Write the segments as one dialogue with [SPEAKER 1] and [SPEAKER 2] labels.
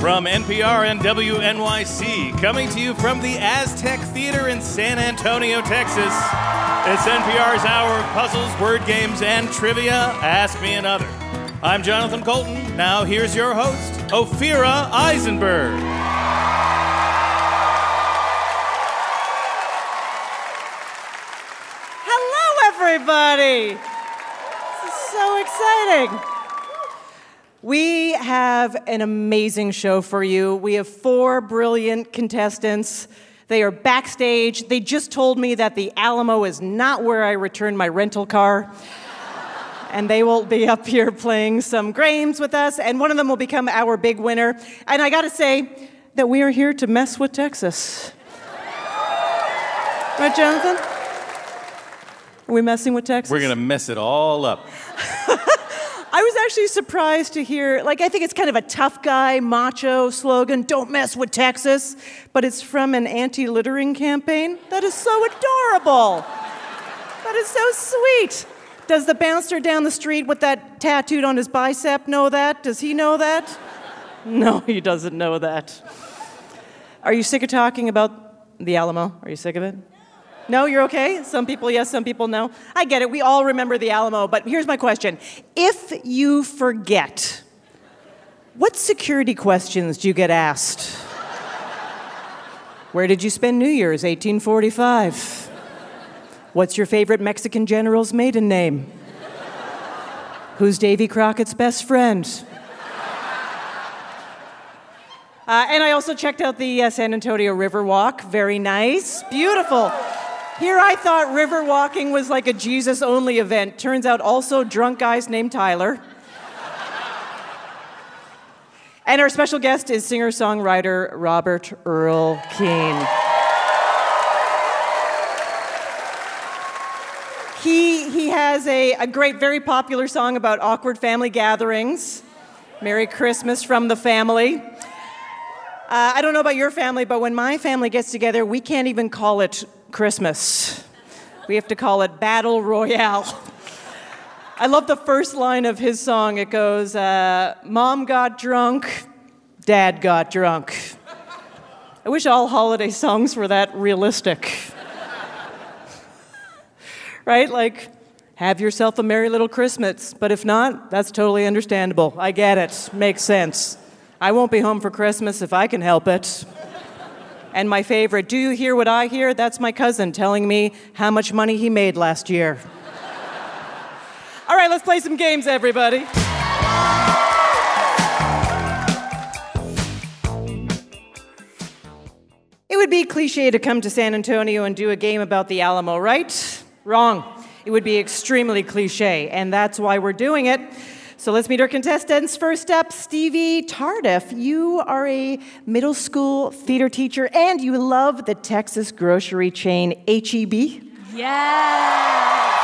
[SPEAKER 1] From NPR and WNYC, coming to you from the Aztec Theater in San Antonio, Texas. It's NPR's hour of puzzles, word games, and trivia. Ask me another. I'm Jonathan Coulton. Now here's your host, Ophira Eisenberg.
[SPEAKER 2] Hello, everybody. This is so exciting. We have an amazing show for you. We have four brilliant contestants. They are backstage. They just told me that the Alamo is not where I returned my rental car. and they will be up here playing some games with us, and one of them will become our big winner. And I gotta say that we are here to mess with Texas. Right, Jonathan? Are we messing with Texas?
[SPEAKER 1] We're going to mess it all up.
[SPEAKER 2] I was actually surprised to hear, like, I think it's kind of a tough guy, macho slogan, don't mess with Texas, but it's from an anti littering campaign. That is so adorable. That is so sweet. Does the bouncer down the street with that tattooed on his bicep know that? Does he know that? No, he doesn't know that. Are you sick of talking about the Alamo? Are you sick of it? No, you're okay? Some people yes, some people no. I get it. We all remember the Alamo, but here's my question. If you forget, what security questions do you get asked? Where did you spend New Year's 1845? What's your favorite Mexican general's maiden name? Who's Davy Crockett's best friend? Uh, and I also checked out the uh, San Antonio River Walk. Very nice. Beautiful. Here I thought river walking was like a Jesus only event. Turns out also drunk guys named Tyler. and our special guest is singer songwriter Robert Earl Keen. He, he has a, a great, very popular song about awkward family gatherings. Merry Christmas from the family. Uh, I don't know about your family, but when my family gets together, we can't even call it Christmas. We have to call it Battle Royale. I love the first line of his song. It goes, uh, Mom got drunk, Dad got drunk. I wish all holiday songs were that realistic. right? Like, have yourself a merry little Christmas. But if not, that's totally understandable. I get it. Makes sense. I won't be home for Christmas if I can help it. And my favorite, do you hear what I hear? That's my cousin telling me how much money he made last year. All right, let's play some games, everybody. It would be cliche to come to San Antonio and do a game about the Alamo, right? Wrong. It would be extremely cliche, and that's why we're doing it. So let's meet our contestants. First up, Stevie Tardif. You are a middle school theater teacher and you love the Texas grocery chain HEB.
[SPEAKER 3] Yes.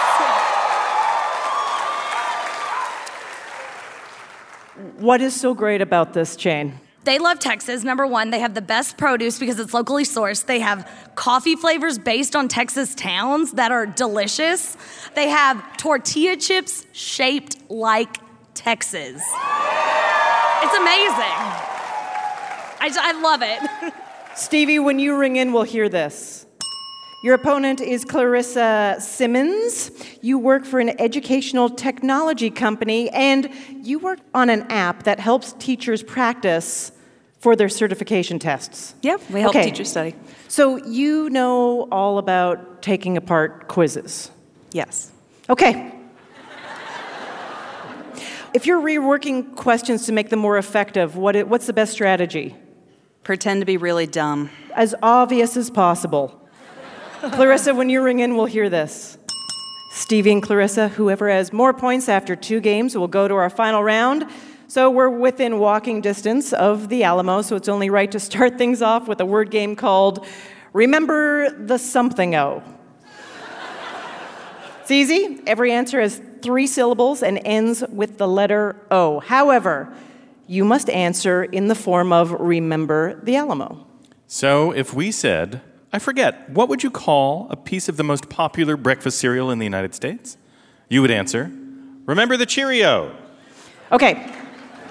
[SPEAKER 2] What is so great about this chain?
[SPEAKER 3] They love Texas. Number one, they have the best produce because it's locally sourced. They have coffee flavors based on Texas towns that are delicious. They have tortilla chips shaped like Texas. It's amazing. I, I love it.
[SPEAKER 2] Stevie, when you ring in, we'll hear this. Your opponent is Clarissa Simmons. You work for an educational technology company and you work on an app that helps teachers practice for their certification tests.
[SPEAKER 4] Yep, we help
[SPEAKER 2] Okay.
[SPEAKER 4] teachers study.
[SPEAKER 2] So you know all about taking apart quizzes.
[SPEAKER 4] Yes.
[SPEAKER 2] Okay. If you're reworking questions to make them more effective, what it, what's the best strategy?
[SPEAKER 4] Pretend to be really dumb.
[SPEAKER 2] As obvious as possible. Clarissa, when you ring in, we'll hear this. Stevie and Clarissa, whoever has more points after two games will go to our final round. So we're within walking distance of the Alamo, so it's only right to start things off with a word game called Remember the Something O. It's easy. Every answer has three syllables and ends with the letter O. However, you must answer in the form of Remember the Alamo.
[SPEAKER 1] So if we said, I forget, what would you call a piece of the most popular breakfast cereal in the United States? You would answer, Remember the Cheerio.
[SPEAKER 2] Okay.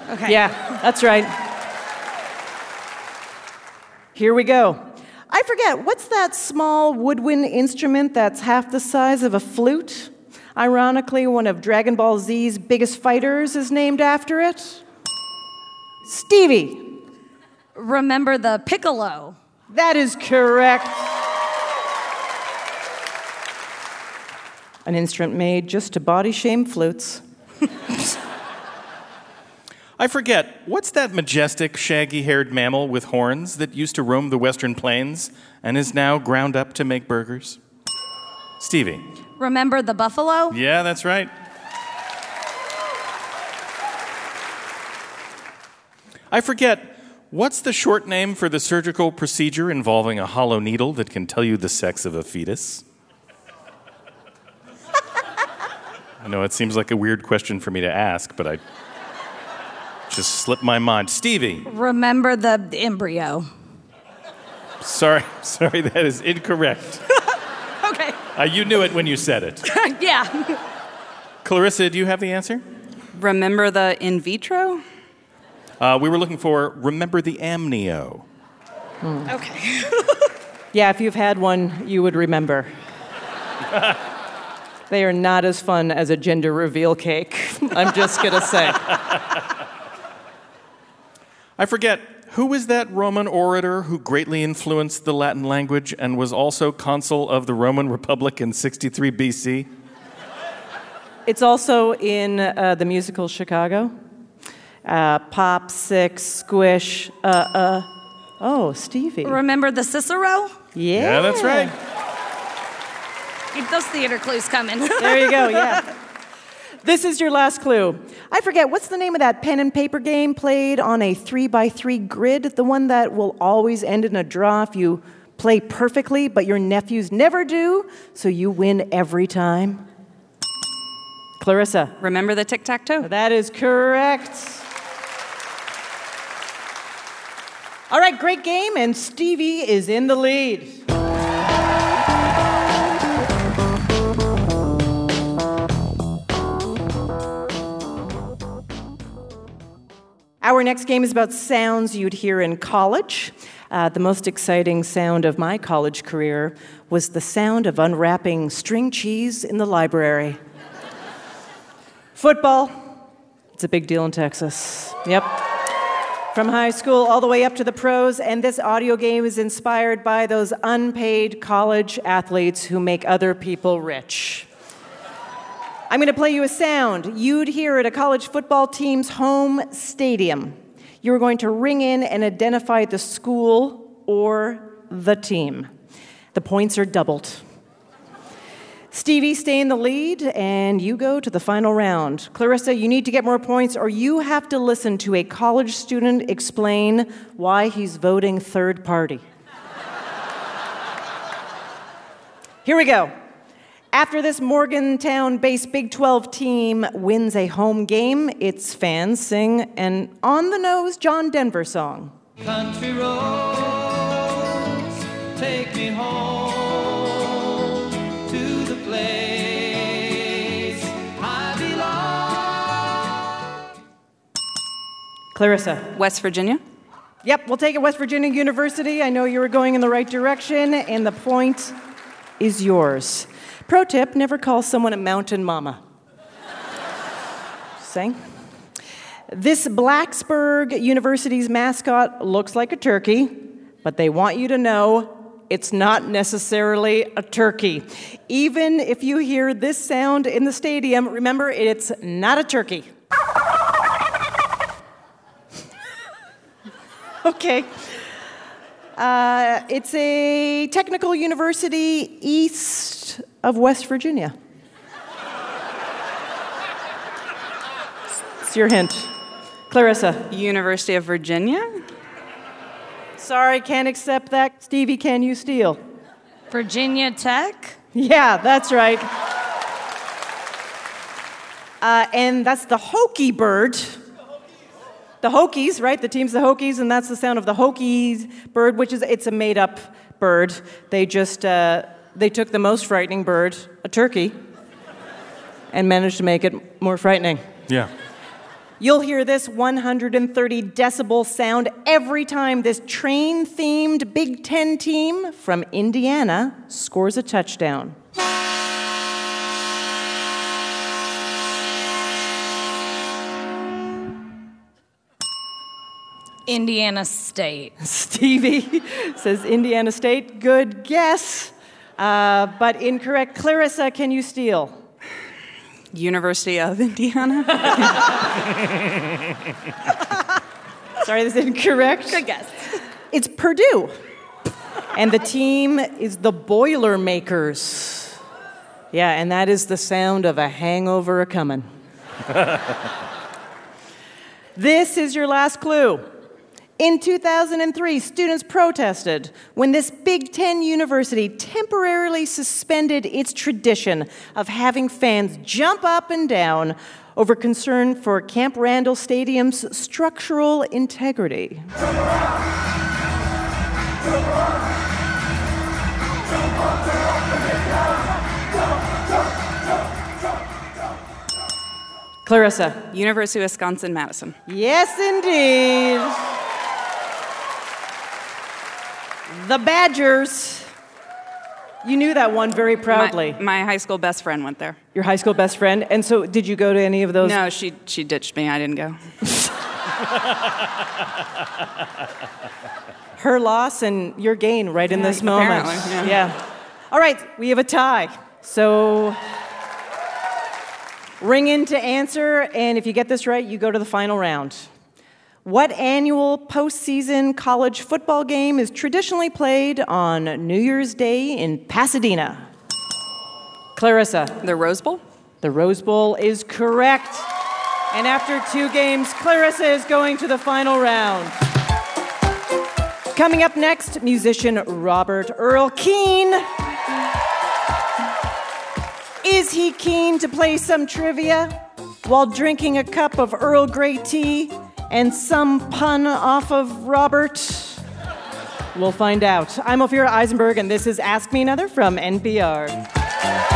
[SPEAKER 3] Okay.
[SPEAKER 2] Yeah, that's right. Here we go. I forget, what's that small woodwind instrument that's half the size of a flute? Ironically, one of Dragon Ball Z's biggest fighters is named after it. Stevie.
[SPEAKER 3] Remember the piccolo.
[SPEAKER 2] That is correct. An instrument made just to body shame flutes.
[SPEAKER 1] I forget, what's that majestic, shaggy haired mammal with horns that used to roam the western plains and is now ground up to make burgers? Stevie.
[SPEAKER 3] Remember the buffalo?
[SPEAKER 1] Yeah, that's right. I forget, what's the short name for the surgical procedure involving a hollow needle that can tell you the sex of a fetus? I know it seems like a weird question for me to ask, but I just slipped my mind. Stevie.
[SPEAKER 3] Remember the embryo.
[SPEAKER 1] Sorry, sorry, that is incorrect.
[SPEAKER 3] Okay.
[SPEAKER 1] Uh, you knew it when you said it.
[SPEAKER 3] yeah.
[SPEAKER 1] Clarissa, do you have the answer?
[SPEAKER 4] Remember the in vitro?
[SPEAKER 1] Uh, we were looking for remember the amnio.
[SPEAKER 3] Okay.
[SPEAKER 2] Yeah, if you've had one, you would remember. they are not as fun as a gender reveal cake. I'm just gonna say.
[SPEAKER 1] I forget, who was that Roman orator who greatly influenced the Latin language and was also consul of the Roman Republic in 63 BC?
[SPEAKER 2] It's also in uh, the musical Chicago. Uh, pop, six, squish, uh, uh. Oh, Stevie.
[SPEAKER 3] Remember the Cicero?
[SPEAKER 2] Yeah.
[SPEAKER 1] Yeah, that's right.
[SPEAKER 3] Keep those theater clues coming.
[SPEAKER 2] There you go, yeah. This is your last clue. I forget, what's the name of that pen and paper game played on a three by three grid? The one that will always end in a draw if you play perfectly, but your nephews never do, so you win every time? Clarissa.
[SPEAKER 4] Remember the tic tac toe?
[SPEAKER 2] That is correct. All right, great game, and Stevie is in the lead. Our next game is about sounds you'd hear in college. Uh, the most exciting sound of my college career was the sound of unwrapping string cheese in the library. Football, it's a big deal in Texas. Yep. From high school all the way up to the pros, and this audio game is inspired by those unpaid college athletes who make other people rich. I'm going to play you a sound you'd hear at a college football team's home stadium. You're going to ring in and identify the school or the team. The points are doubled. Stevie, stay in the lead, and you go to the final round. Clarissa, you need to get more points, or you have to listen to a college student explain why he's voting third party. Here we go. After this Morgantown based Big 12 team wins a home game, its fans sing an on the nose John Denver song.
[SPEAKER 5] Country roads take me home to the place I belong.
[SPEAKER 2] Clarissa.
[SPEAKER 4] West Virginia?
[SPEAKER 2] Yep, we'll take it West Virginia University. I know you were going in the right direction, and the point is yours. Pro tip never call someone a mountain mama. Saying. This Blacksburg University's mascot looks like a turkey, but they want you to know it's not necessarily a turkey. Even if you hear this sound in the stadium, remember it's not a turkey. okay. Uh, it's a technical university east of West Virginia. It's your hint. Clarissa.
[SPEAKER 4] University of Virginia?
[SPEAKER 2] Sorry, can't accept that. Stevie, can you steal?
[SPEAKER 3] Virginia Tech?
[SPEAKER 2] Yeah, that's right. Uh, and that's the hokey bird. The Hokies, right? The team's the Hokies, and that's the sound of the Hokies bird, which is it's a made-up bird. They just uh, they took the most frightening bird, a turkey, and managed to make it more frightening.
[SPEAKER 1] Yeah.
[SPEAKER 2] You'll hear this 130 decibel sound every time this train themed Big Ten team from Indiana scores a touchdown.
[SPEAKER 3] Indiana State.
[SPEAKER 2] Stevie says Indiana State. Good guess, uh, but incorrect. Clarissa, can you steal?
[SPEAKER 4] University of Indiana.
[SPEAKER 2] Sorry, this is incorrect.
[SPEAKER 3] Good guess.
[SPEAKER 2] It's Purdue. And the team is the Boilermakers. Yeah, and that is the sound of a hangover a coming. this is your last clue. In 2003, students protested when this Big Ten university temporarily suspended its tradition of having fans jump up and down over concern for Camp Randall Stadium's structural integrity. Clarissa.
[SPEAKER 4] University of Wisconsin Madison.
[SPEAKER 2] Yes, indeed. The Badgers. You knew that one very proudly.
[SPEAKER 4] My, my high school best friend went there.
[SPEAKER 2] Your high school best friend. And so, did you go to any of those?
[SPEAKER 4] No, she she ditched me. I didn't go.
[SPEAKER 2] Her loss and your gain right in this moment.
[SPEAKER 4] apparently, yeah.
[SPEAKER 2] All right, we have a tie. So, ring in to answer, and if you get this right, you go to the final round. What annual postseason college football game is traditionally played on New Year's Day in Pasadena? Clarissa.
[SPEAKER 4] The Rose Bowl.
[SPEAKER 2] The Rose Bowl is correct. And after two games, Clarissa is going to the final round. Coming up next, musician Robert Earl Keen. Is he keen to play some trivia while drinking a cup of Earl Grey tea and some pun off of Robert? We'll find out. I'm Ophira Eisenberg, and this is Ask Me Another from NPR.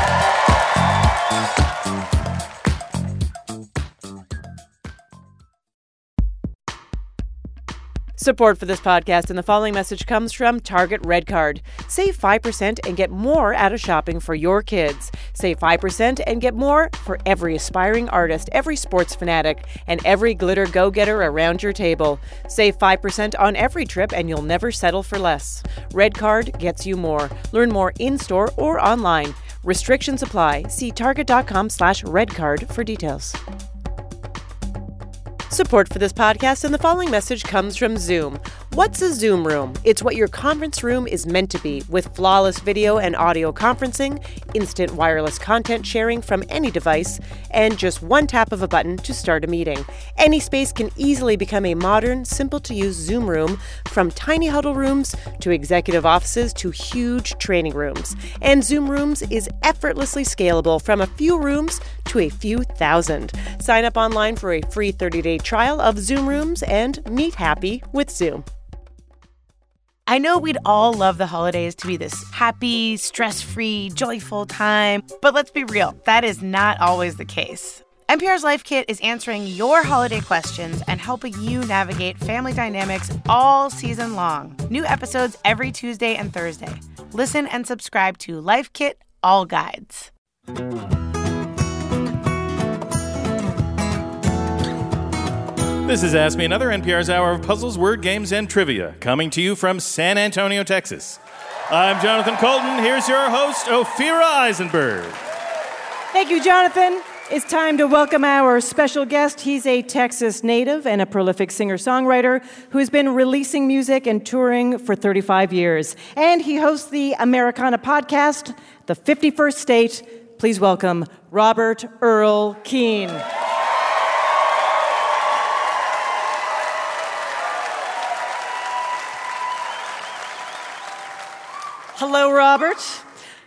[SPEAKER 2] Support for this podcast and the following message comes from Target Red Card. Save 5% and get more out of shopping for your kids. Save 5% and get more for every aspiring artist, every sports fanatic, and every glitter go getter around your table. Save 5% on every trip and you'll never settle for less. Red Card gets you more. Learn more in store or online. Restrictions apply. See target.com slash redcard for details. Support for this podcast and the following message comes from Zoom. What's a Zoom room? It's what your conference room is meant to be, with flawless video and audio conferencing, instant wireless content sharing from any device, and just one tap of a button to start a meeting. Any space can easily become a modern, simple to use Zoom room, from tiny huddle rooms to executive offices to huge training rooms. And Zoom Rooms is effortlessly scalable from a few rooms to a few thousand. Sign up online for a free 30 day trial of Zoom Rooms and meet happy with Zoom.
[SPEAKER 6] I know we'd all love the holidays to be this happy, stress free, joyful time, but let's be real, that is not always the case. NPR's Life Kit is answering your holiday questions and helping you navigate family dynamics all season long. New episodes every Tuesday and Thursday. Listen and subscribe to Life Kit All Guides.
[SPEAKER 1] This is Ask Me Another, NPR's hour of puzzles, word games, and trivia, coming to you from San Antonio, Texas. I'm Jonathan Coulton. Here's your host, Ophira Eisenberg.
[SPEAKER 2] Thank you, Jonathan. It's time to welcome our special guest. He's a Texas native and a prolific singer songwriter who has been releasing music and touring for 35 years. And he hosts the Americana podcast, The 51st State. Please welcome Robert Earl Keen. Hello, Robert.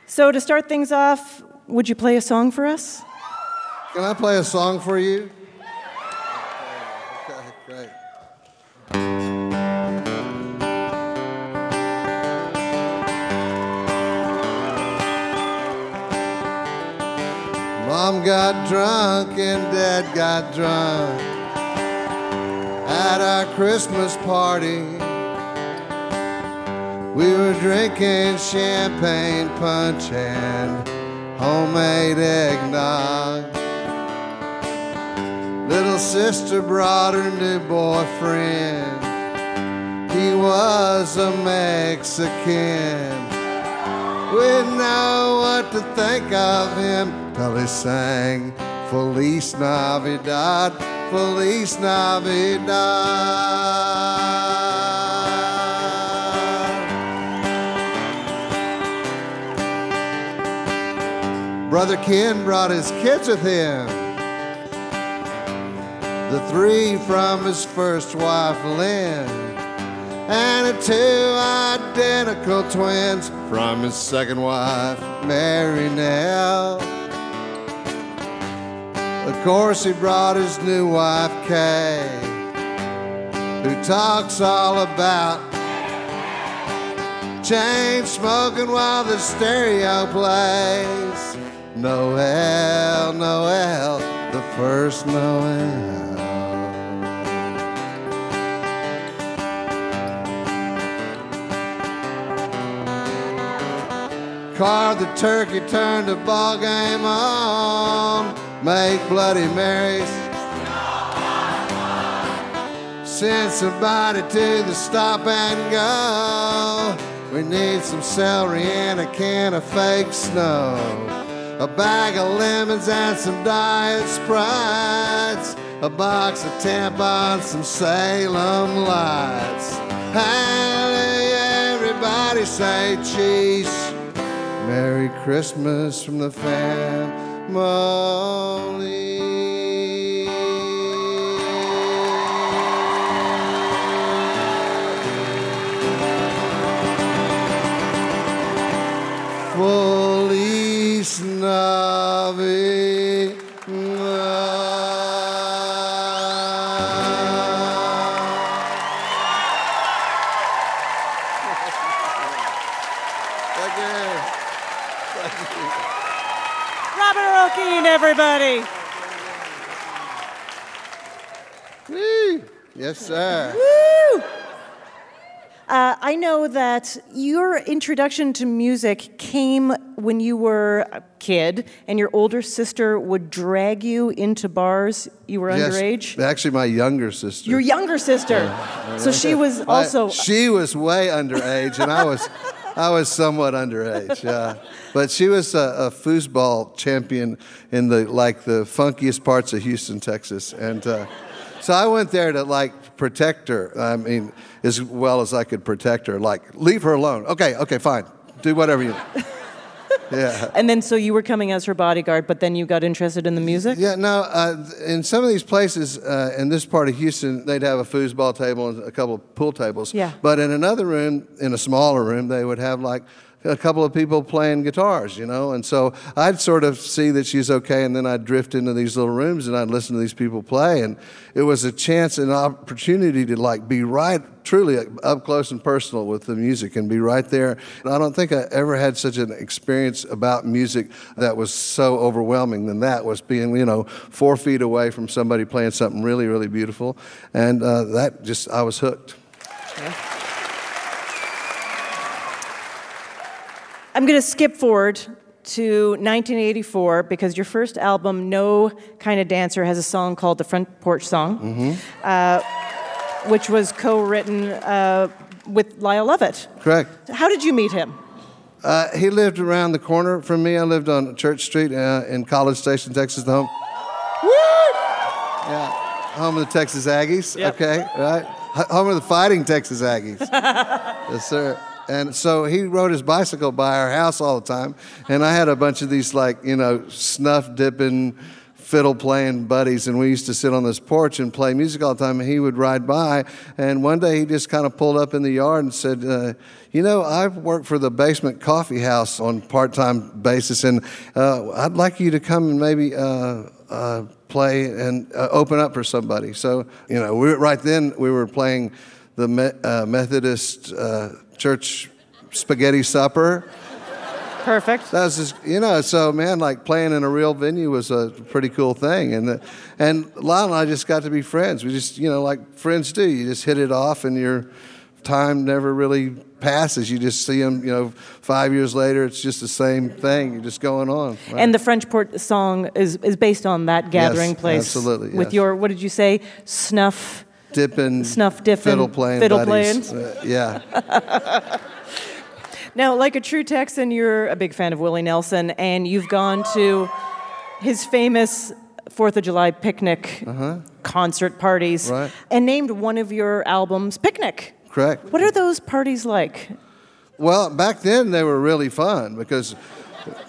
[SPEAKER 2] So, to start things off, would you play a song for us?
[SPEAKER 7] Can I play a song for you? Okay, great. Mom got drunk and Dad got drunk. at our Christmas party. We were drinking champagne punch and homemade eggnog. Little sister brought her new boyfriend. He was a Mexican. We didn't know what to think of him till he sang Feliz Navidad, Feliz Navidad. Brother Ken brought his kids with him. The three from his first wife, Lynn, and the two identical twins from his second wife, Mary Nell. Of course, he brought his new wife, Kay, who talks all about chain smoking while the stereo plays. Noel, Noel, the first Noel. Carve the turkey, turn the ball game on. Make Bloody Marys. Send somebody to the stop and go. We need some celery and a can of fake snow. A bag of lemons and some diet sprites. A box of tampons, and some Salem lights. Hey, everybody say cheese. Merry Christmas from the family. Feliz Navidad. Thank you. Thank you.
[SPEAKER 2] Robert Earl Keen, everybody.
[SPEAKER 7] Woo. Yes, sir.
[SPEAKER 2] Woo! Uh, I know that your introduction to music came when you were a kid, and your older sister would drag you into bars. You were
[SPEAKER 7] Yes,
[SPEAKER 2] underage.
[SPEAKER 7] Actually, my younger sister.
[SPEAKER 2] Your younger sister. So she was also.
[SPEAKER 7] she was way underage, and I was, I was somewhat underage. Yeah, but she was a, a foosball champion in the like the funkiest parts of Houston, Texas, and uh, so I went there to like protect her. I mean, as well as I could protect her. Like, leave her alone. Okay, okay, fine. Do whatever you. Yeah.
[SPEAKER 2] And then so you were coming as her bodyguard, but then you got interested in the music?
[SPEAKER 7] Yeah, no, uh, in some of these places uh, in this part of Houston, they'd have a foosball table and a couple of pool tables.
[SPEAKER 2] Yeah.
[SPEAKER 7] But in another room, in a smaller room, they would have like a couple of people playing guitars, you know? And so I'd sort of see that she's okay, and then I'd drift into these little rooms and I'd listen to these people play. And it was a chance and opportunity to like be right, truly up close and personal with the music and be right there. And I don't think I ever had such an experience about music that was so overwhelming than that was being, you know, four feet away from somebody playing something really, really beautiful. And uh, that just, I was hooked.
[SPEAKER 2] I'm going to skip forward to 1984 because your first album, No Kind of Dancer, has a song called The Front Porch Song, uh, which was co written uh, with Lyle Lovett.
[SPEAKER 7] Correct.
[SPEAKER 2] How did you meet him?
[SPEAKER 7] Uh, he lived around the corner from me. I lived on Church Street uh, in College Station, Texas, the home. Yeah, home of the Texas Aggies.
[SPEAKER 2] Yep.
[SPEAKER 7] Okay, right. Home of the Fighting Texas Aggies. yes, sir. And so he rode his bicycle by our house all the time, and I had a bunch of these like you know snuff dipping, fiddle playing buddies, and we used to sit on this porch and play music all the time. And he would ride by, and one day he just kind of pulled up in the yard and said, uh, "You know, I've worked for the Basement Coffee House on part-time basis, and uh, I'd like you to come and maybe." Uh, uh, play and uh, open up for somebody. So, you know, we, right then we were playing the Me- uh, Methodist uh, Church Spaghetti Supper.
[SPEAKER 2] Perfect.
[SPEAKER 7] That was just, you know, so man, like playing in a real venue was a pretty cool thing. And, the, and Lyle and I just got to be friends. We just, you know, like friends do. You just hit it off and your time never really passes. You just see them, you know, five years later, it's just the same thing. You're just going on. right?
[SPEAKER 2] And the Front Porch song is, is based on that gathering
[SPEAKER 7] Yes,
[SPEAKER 2] place.
[SPEAKER 7] absolutely,
[SPEAKER 2] With
[SPEAKER 7] yes.
[SPEAKER 2] your, what did you say? Snuff.
[SPEAKER 7] Dipping,
[SPEAKER 2] Snuff dipping,
[SPEAKER 7] fiddle playing,
[SPEAKER 2] fiddle
[SPEAKER 7] buddies.
[SPEAKER 2] playing.
[SPEAKER 7] Uh, yeah.
[SPEAKER 2] Now, like a true Texan, you're a big fan of Willie Nelson, and you've gone to his famous Fourth of July picnic concert parties,
[SPEAKER 7] Uh-huh. Right.
[SPEAKER 2] and named one of your albums "Picnic."
[SPEAKER 7] Correct.
[SPEAKER 2] What are those parties like?
[SPEAKER 7] Well, back then they were really fun because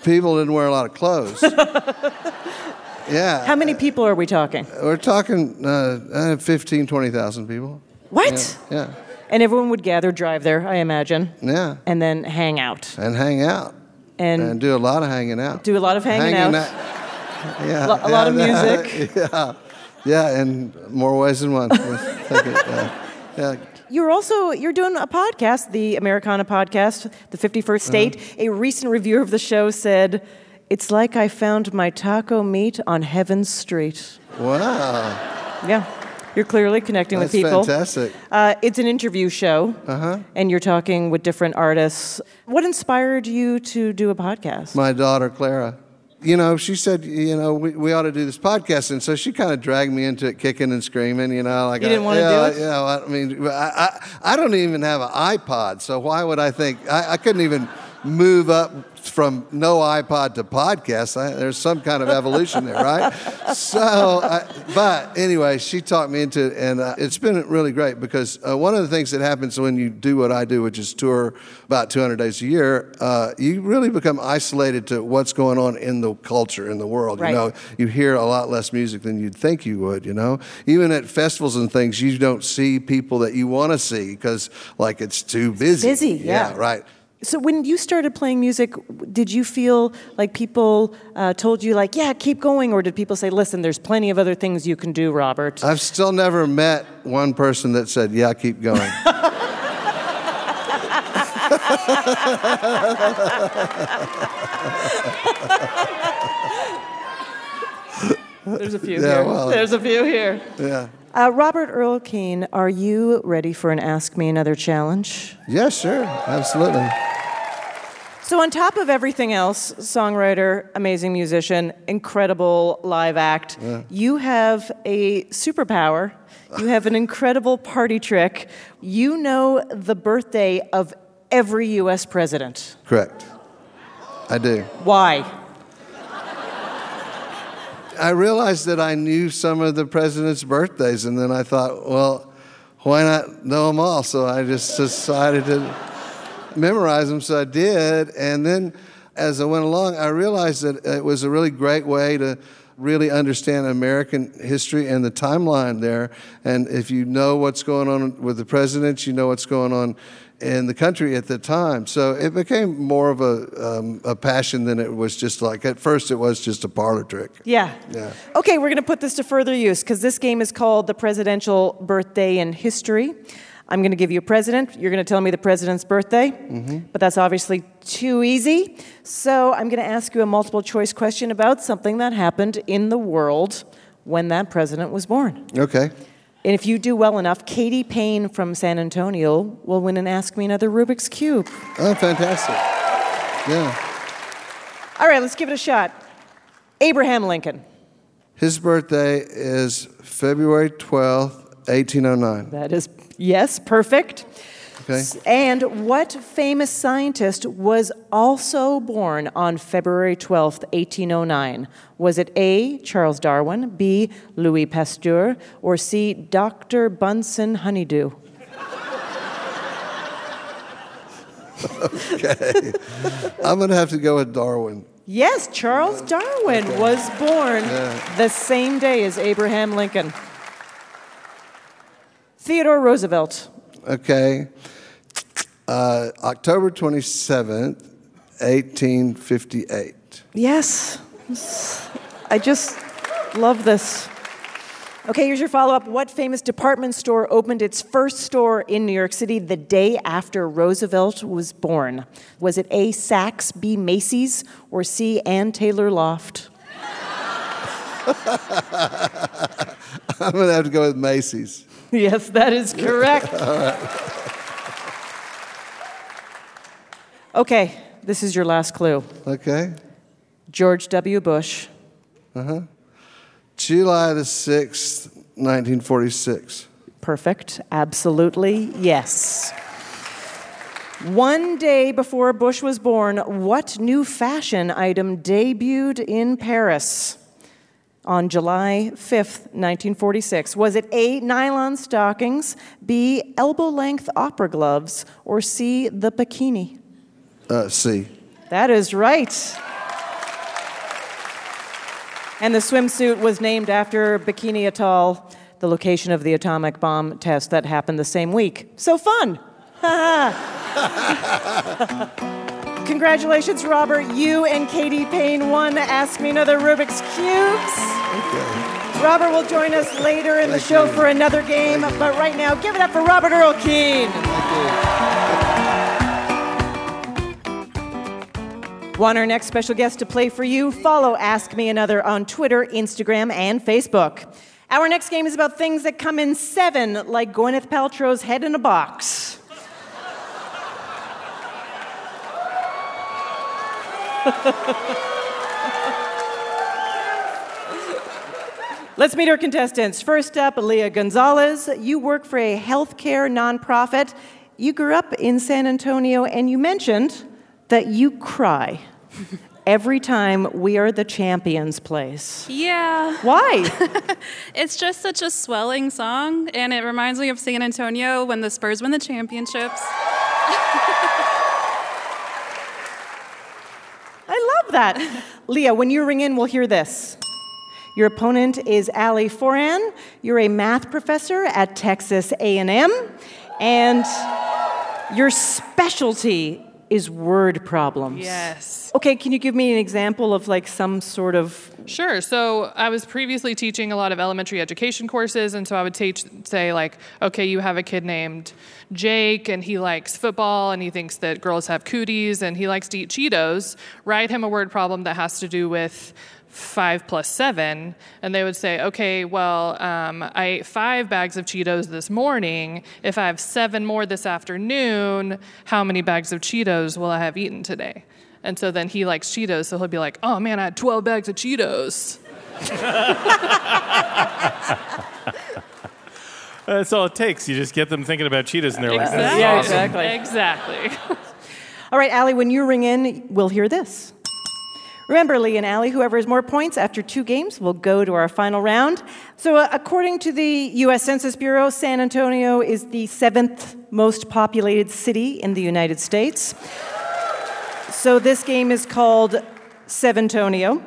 [SPEAKER 7] people didn't wear a lot of clothes. yeah.
[SPEAKER 2] How many people are we talking?
[SPEAKER 7] We're talking uh, uh, 15, 20,000 people.
[SPEAKER 2] What?
[SPEAKER 7] Yeah.
[SPEAKER 2] And everyone would gather, drive there, I imagine,
[SPEAKER 7] Yeah.
[SPEAKER 2] and then hang out
[SPEAKER 7] And hang out.
[SPEAKER 2] and,
[SPEAKER 7] And do a lot of hanging out.
[SPEAKER 2] do a lot of hanging, out.
[SPEAKER 7] Yeah.
[SPEAKER 2] Lo- a lot of
[SPEAKER 7] yeah,
[SPEAKER 2] music.
[SPEAKER 7] Yeah. Yeah, in more ways than one. yeah. yeah.
[SPEAKER 2] You're also you're doing a podcast, the Americana podcast, the 51st
[SPEAKER 7] Uh-huh.
[SPEAKER 2] State. A recent reviewer of the show said, "It's like I found my taco meat on Heaven's Street."
[SPEAKER 7] Wow.
[SPEAKER 2] Yeah, you're clearly connecting
[SPEAKER 7] That's
[SPEAKER 2] with people.
[SPEAKER 7] fantastic.
[SPEAKER 2] Uh, it's an interview show,
[SPEAKER 7] Uh-huh.
[SPEAKER 2] and you're talking with different artists. What inspired you to do a podcast?
[SPEAKER 7] my daughter Clara. You know, she said, you know, we, we ought to do this podcast, and so she kind of dragged me into it, kicking and screaming. You know, like
[SPEAKER 2] You didn't
[SPEAKER 7] I,
[SPEAKER 2] wanna
[SPEAKER 7] yeah,
[SPEAKER 2] do it?
[SPEAKER 7] Yeah, I mean, I, I, I don't even have an iPod, so why would I think I, I couldn't even move up from no iPod to podcast? I, there's some kind of evolution there, right? So, I, but anyway, she talked me into it, and uh, it's been really great because uh, one of the things that happens when you do what I do, which is tour about 200 days a year, uh, you really become isolated to what's going on in the culture in the world.
[SPEAKER 2] Right.
[SPEAKER 7] You know, you hear a lot less music than you'd think you would. You know, even at festivals and things, you don't see people that you want to see because like it's too busy.
[SPEAKER 2] Busy, yeah.
[SPEAKER 7] right.
[SPEAKER 2] So when you started playing music, did you feel like people uh, told you like, "Yeah, keep going," or did people say, "Listen, there's plenty of other things you can do, Robert"?
[SPEAKER 7] I've still never met one person that said, "Yeah, keep going."
[SPEAKER 2] There's a few
[SPEAKER 7] Yeah,
[SPEAKER 2] here.
[SPEAKER 7] well-
[SPEAKER 2] There's a few here.
[SPEAKER 7] yeah.
[SPEAKER 2] Uh, Robert Earl Keen, are you ready for an Ask Me Another challenge?
[SPEAKER 7] Yeah, sure, absolutely.
[SPEAKER 2] So, on top of everything else, songwriter, amazing musician, incredible live act, you have a superpower. You have an incredible party trick. You know the birthday of every U.S. president.
[SPEAKER 7] Correct. I do.
[SPEAKER 2] Why?
[SPEAKER 7] I realized that I knew some of the president's birthdays, and then I thought, well, why not know them all? So I just decided to memorize them. So I did, and then as I went along, I realized that it was a really great way to really understand American history and the timeline there. And if you know what's going on with the presidents, you know what's going on in the country at the time. So it became more of a, um, a passion than it was just like, at first, it was just a parlor trick.
[SPEAKER 2] Yeah.
[SPEAKER 7] Yeah.
[SPEAKER 2] Okay, we're going to put this to further use because this game is called the Presidential Birthday in History. I'm going to give you a president. You're going to tell me the president's birthday, but that's obviously too easy. So I'm going to ask you a multiple choice question about something that happened in the world when that president was born.
[SPEAKER 7] Okay.
[SPEAKER 2] And if you do well enough, Katie Payne from San Antonio will win and ask me another Rubik's Cube.
[SPEAKER 7] Oh, fantastic. Yeah.
[SPEAKER 2] All right, let's give it a shot. Abraham Lincoln.
[SPEAKER 7] His birthday is February 12th, 1809.
[SPEAKER 2] That is, yes, perfect.
[SPEAKER 7] Okay.
[SPEAKER 2] And what famous scientist was also born on February 12th, 1809? Was it A, Charles Darwin, B, Louis Pasteur, or C, Dr. Bunsen Honeydew? Okay.
[SPEAKER 7] I'm going to have to go with Darwin.
[SPEAKER 2] Yes, Charles Darwin was born the same day as Abraham Lincoln. Theodore Roosevelt.
[SPEAKER 7] Okay. Uh, October 27th, 1858.
[SPEAKER 2] Yes. I just love this. Okay, here's your follow up. What famous department store opened its first store in New York City the day after Roosevelt was born? Was it A. Saks, B. Macy's, or C. Ann Taylor Loft?
[SPEAKER 7] I'm going to have to go with Macy's.
[SPEAKER 2] Yes, that is correct. Okay, this is your last clue.
[SPEAKER 7] Okay.
[SPEAKER 2] George W. Bush. Uh huh.
[SPEAKER 7] July the 6th, 1946.
[SPEAKER 2] Perfect. Absolutely. Yes. One day before Bush was born, what new fashion item debuted in Paris on July 5th, 1946? Was it A, nylon stockings, B, elbow length opera gloves, or C, the bikini?
[SPEAKER 7] Uh, C.
[SPEAKER 2] That is right. And the swimsuit was named after Bikini Atoll, the location of the atomic bomb test that happened the same week. So fun! Congratulations, Robert. You and Katie Payne won Ask Me Another Rubik's Cubes. Robert will join us later in the show
[SPEAKER 7] you.
[SPEAKER 2] for another game, but right now, give it up for Robert Earl Keen. Want our next special guest to play for you? Follow Ask Me Another on Twitter, Instagram, and Facebook. Our next game is about things that come in seven, like Gwyneth Paltrow's head in a box. Let's meet our contestants. First up, Leah Gonzalez. You work for a healthcare nonprofit. You grew up in San Antonio, and you mentioned that you cry every time we are the champions place.
[SPEAKER 8] Yeah,
[SPEAKER 2] Why?
[SPEAKER 8] it's just such a swelling song, and it reminds me of San Antonio when the Spurs win the championships.
[SPEAKER 2] I love that. Leah, when you ring in, we'll hear this. Your opponent is Ali Foran. You're a math professor at Texas A&M, and your specialty is word problems.
[SPEAKER 9] Yes.
[SPEAKER 2] Okay, can you give me an example of like some sort of
[SPEAKER 9] Sure. So I was previously teaching a lot of elementary education courses, and so I would teach, say, like, okay, you have a kid named Jake, and he likes football, and he thinks that girls have cooties, and he likes to eat Cheetos. Write him a word problem that has to do with five plus seven, and they would say, okay, well, um, I ate five bags of Cheetos this morning. If I have seven more this afternoon, how many bags of Cheetos will I have eaten today? And so then he likes Cheetos, so he'll be like, oh man, I had 12 bags of Cheetos.
[SPEAKER 1] That's all it takes. You just get them thinking about Cheetos, and they're like,
[SPEAKER 9] Exactly.
[SPEAKER 1] "This
[SPEAKER 2] Yeah,
[SPEAKER 1] awesome."
[SPEAKER 2] exactly.
[SPEAKER 9] Exactly.
[SPEAKER 2] All right, Allie, when you ring in, we'll hear this. Remember, Lee and Allie, whoever has more points after two games will go to our final round. So, uh, according to the U.S. Census Bureau, San Antonio is the seventh most populated city in the United States. So, this game is called Seventonio.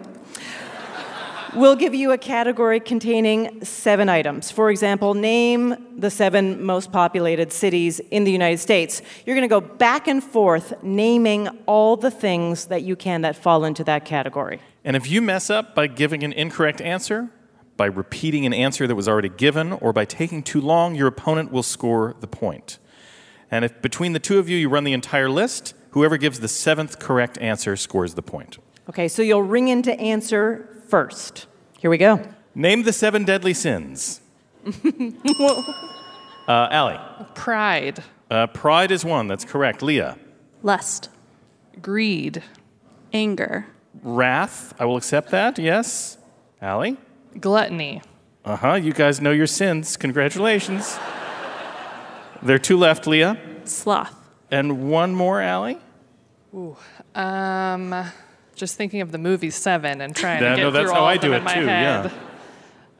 [SPEAKER 2] We'll give you a category containing seven items. For example, name the seven most populated cities in the United States. You're going to go back and forth naming all the things that you can that fall into that category.
[SPEAKER 1] And if you mess up by giving an incorrect answer, by repeating an answer that was already given, or by taking too long, your opponent will score the point. And if between the two of you you run the entire list, whoever gives the seventh correct answer scores the point.
[SPEAKER 2] Okay, so you'll ring in to answer first. Here we go.
[SPEAKER 1] Name the seven deadly sins. uh, Allie.
[SPEAKER 9] Pride,
[SPEAKER 1] Uh, pride is one. That's correct. Leah.
[SPEAKER 8] Lust,
[SPEAKER 9] greed,
[SPEAKER 8] anger,
[SPEAKER 1] Wrath. I will accept that. Yes. Allie.
[SPEAKER 9] gluttony,
[SPEAKER 1] Uh huh. You guys know your sins. Congratulations. there are two left, Leah.
[SPEAKER 8] sloth,
[SPEAKER 1] And one more, Allie. Ooh.
[SPEAKER 9] Um, just thinking of the movie Seven and trying
[SPEAKER 1] Yeah,
[SPEAKER 9] to get
[SPEAKER 1] no, that's
[SPEAKER 9] through
[SPEAKER 1] how
[SPEAKER 9] all
[SPEAKER 1] I
[SPEAKER 9] of them in my
[SPEAKER 1] too, yeah.
[SPEAKER 9] head.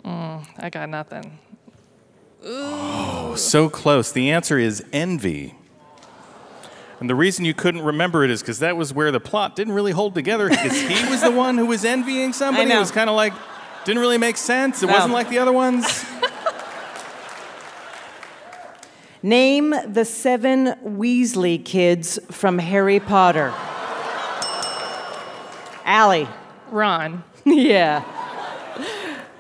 [SPEAKER 9] Mm, I got nothing.
[SPEAKER 1] Oh so close. The answer is envy. And the reason you couldn't remember it is because that was where the plot didn't really hold together. Because he was the one who was envying somebody.
[SPEAKER 2] know.
[SPEAKER 1] It was kind of like, didn't really make sense. It
[SPEAKER 2] No.
[SPEAKER 1] wasn't like the other ones.
[SPEAKER 2] Name the seven Weasley kids from Harry Potter. Allie.
[SPEAKER 9] Ron,
[SPEAKER 2] yeah.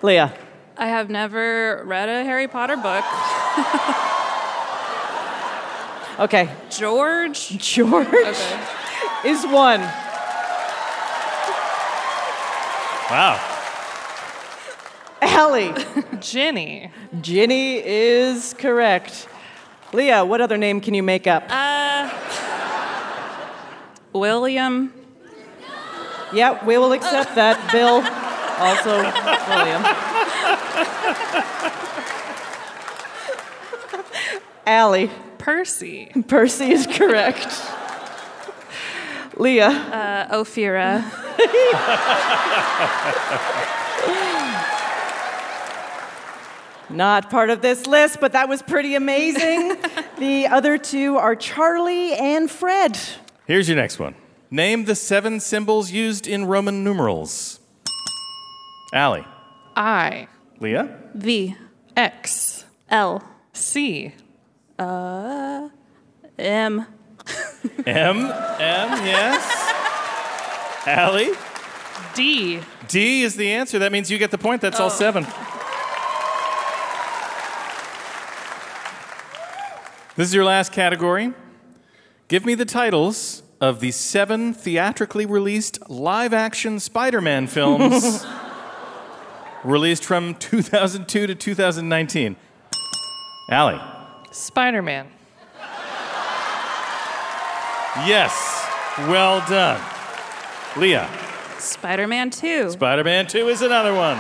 [SPEAKER 2] Leah.
[SPEAKER 8] I have never read a Harry Potter book.
[SPEAKER 2] Okay,
[SPEAKER 8] George?
[SPEAKER 2] George
[SPEAKER 8] Okay.
[SPEAKER 2] is one.
[SPEAKER 1] Wow.
[SPEAKER 2] Allie,
[SPEAKER 9] Jenny.
[SPEAKER 2] Ginny is correct. Leah, what other name can you make up?
[SPEAKER 8] Uh, William.
[SPEAKER 2] Yeah, we will accept that. Bill, also William. Allie,
[SPEAKER 9] Percy.
[SPEAKER 2] Percy is correct. Leah,
[SPEAKER 8] Uh, Ophira.
[SPEAKER 2] not part of this list, but that was pretty amazing. the other two are Charlie and Fred.
[SPEAKER 1] Here's your next one. Name the seven symbols used in Roman numerals. Allie.
[SPEAKER 9] I.
[SPEAKER 1] Leah.
[SPEAKER 8] V.
[SPEAKER 9] X.
[SPEAKER 8] L.
[SPEAKER 9] C.
[SPEAKER 8] Uh, M.
[SPEAKER 1] M. M, yes. Allie.
[SPEAKER 9] D.
[SPEAKER 1] D is the answer. That means you get the point. That's all oh. seven. This is your last category. Give me the titles of the seven theatrically released live action Spider Man films released from 2002 to 2019. Allie.
[SPEAKER 9] Spider Man.
[SPEAKER 1] Yes. Well done. Leah.
[SPEAKER 8] Spider Man 2.
[SPEAKER 1] Spider Man 2 is another one.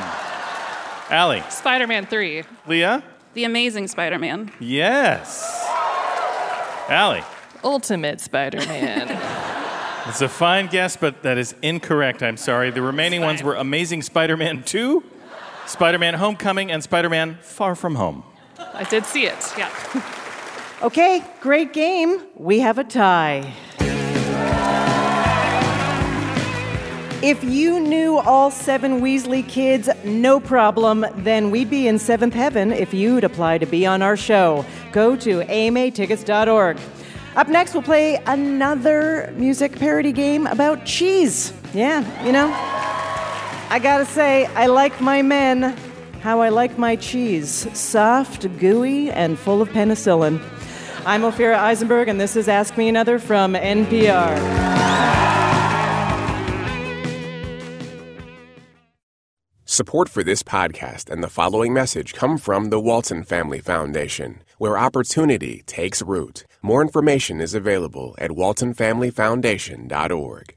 [SPEAKER 1] Allie.
[SPEAKER 9] Spider Man 3.
[SPEAKER 1] Leah.
[SPEAKER 8] the Amazing Spider Man.
[SPEAKER 1] Yes. Allie.
[SPEAKER 9] Ultimate Spider Man.
[SPEAKER 1] It's a fine guess, but that is incorrect. I'm sorry. The remaining ones were Amazing Spider Man 2, Spider Man Homecoming, and Spider Man Far From Home.
[SPEAKER 9] I did see it. Yeah.
[SPEAKER 2] Okay, great game. We have a tie. If you knew all seven Weasley kids, no problem, then we'd be in seventh heaven if you'd apply to be on our show. Go to amatickets.org. Up next, we'll play another music parody game about cheese. Yeah, you know, I gotta say, I like my men how I like my cheese soft, gooey, and full of penicillin. I'm Ophira Eisenberg, and this is Ask Me Another from NPR.
[SPEAKER 10] Support for this podcast and the following message come from the Walton Family Foundation, where opportunity takes root. More information is available at waltonfamilyfoundation.org.